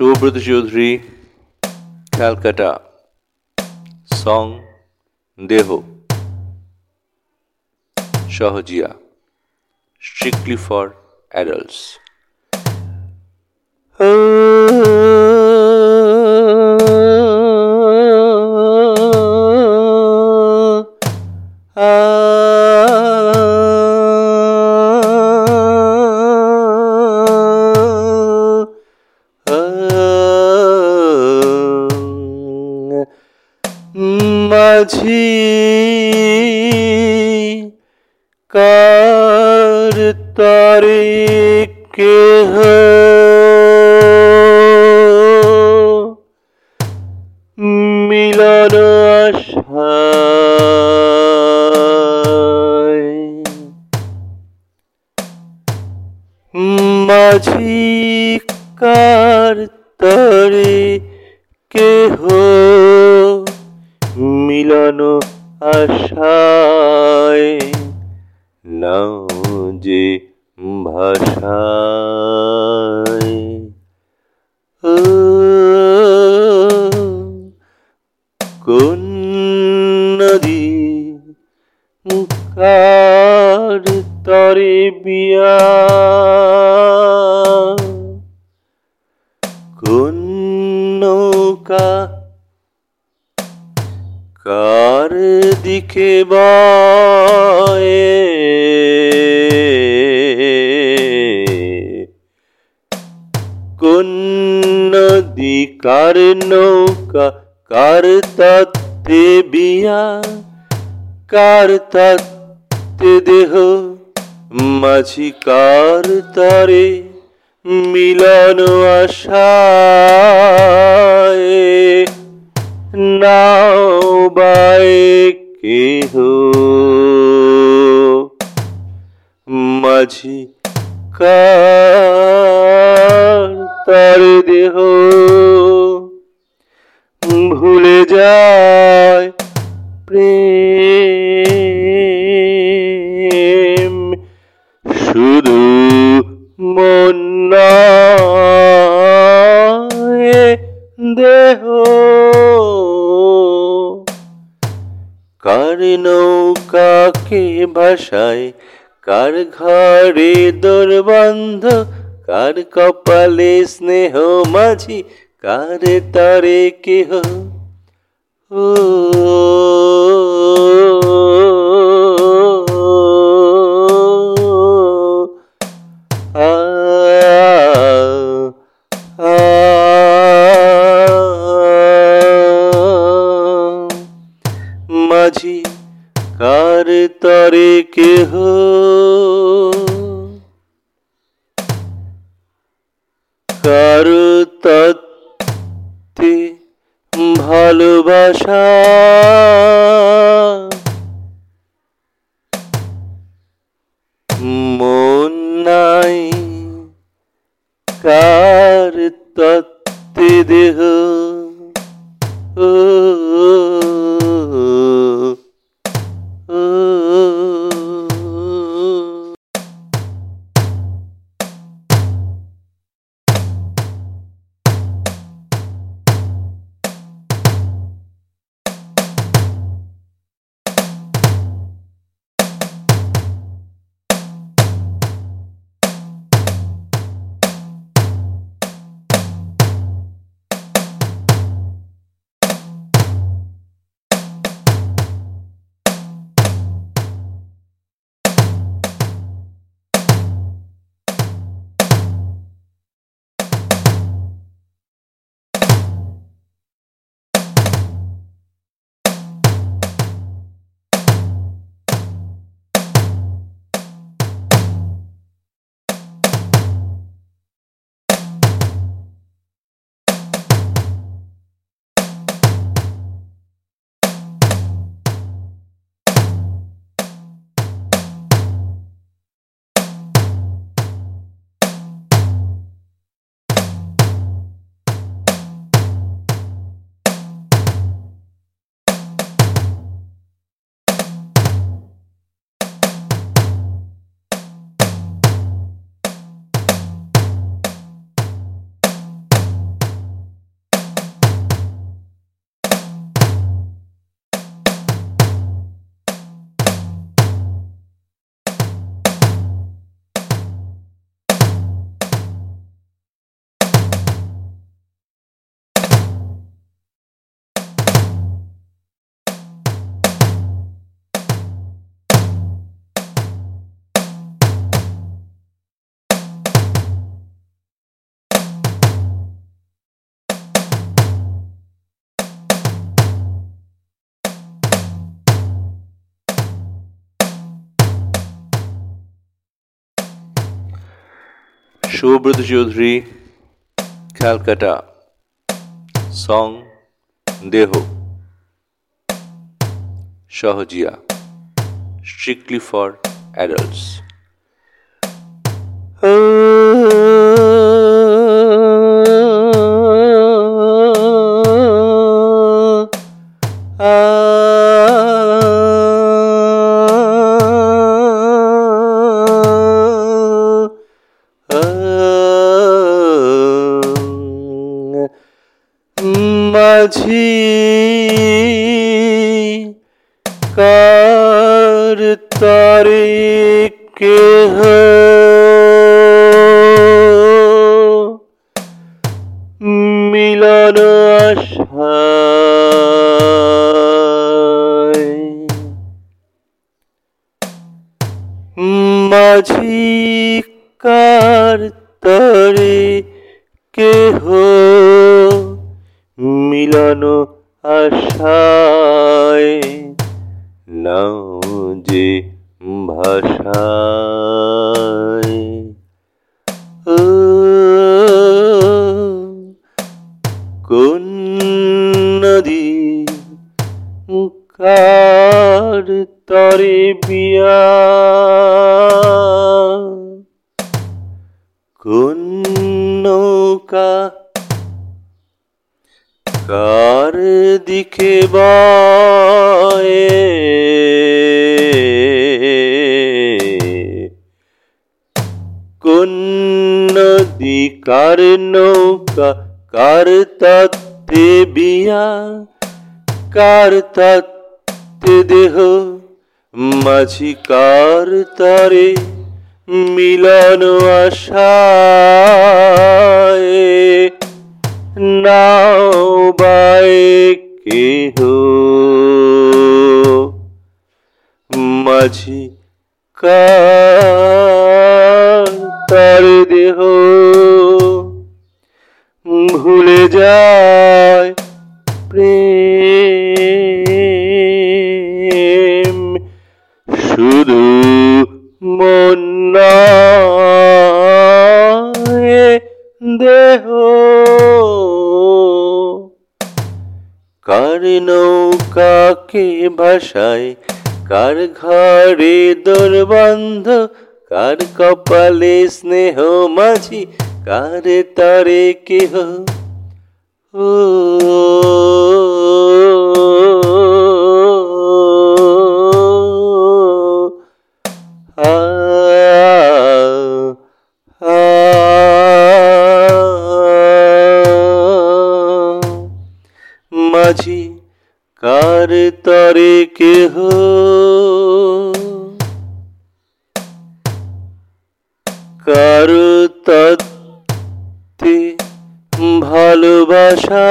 Shobhrat Chaudhary, Calcutta. Song Deho. Shahajiya, Strictly for adults. Oh. মাঝি কার তারে কেহ? মিলন মাঝি কার তরে কেহ? মিলন আশায় নাও যে ভাষায়। কোন নদী কার তরে বিয়া? কোন নৌকা কার দিকে বয়ে? কোন নদী, কার নৌকা, কার তত্ত্বে বিয়া? কার তত্ত্বে দেহ? মাঝি কার তরে মিলন আশায়? নাও বাই কেহ। মাঝি তার দেহ ভুলে যায় প্রেম। কার নৌকাকে ভাষায় কার ঘরে দুর্বন্ধ কার কপালে স্নেহ মাঝি কার তারে কেহ? ও Shobhrat Jodhri, Calcutta. Song Deho. Shahajiya, Strictly for adults. মাঝি কার তারিখ মিলন আশায়। মাঝি কার তরে কেহ? মিলন আশায় নাও যে ভাষায়। নদী কার নৌকা কার তত্ত্বে বিয়া? কার তত্ত্বে দেহ? মাঝি কার তারে মিলন আশায়? নাও বায়ে কেহ। মাঝি কার দেহ ভুলে যায় প্রেম। শুধু মন দেহ। কার নৌকাকে ভাষায় কার ঘরে দরবন্ধ কার কপালে স্নেহ মাঝি কার তারে কেহ ও আ মাঝি কার তরে কেহ ভালোবাসা।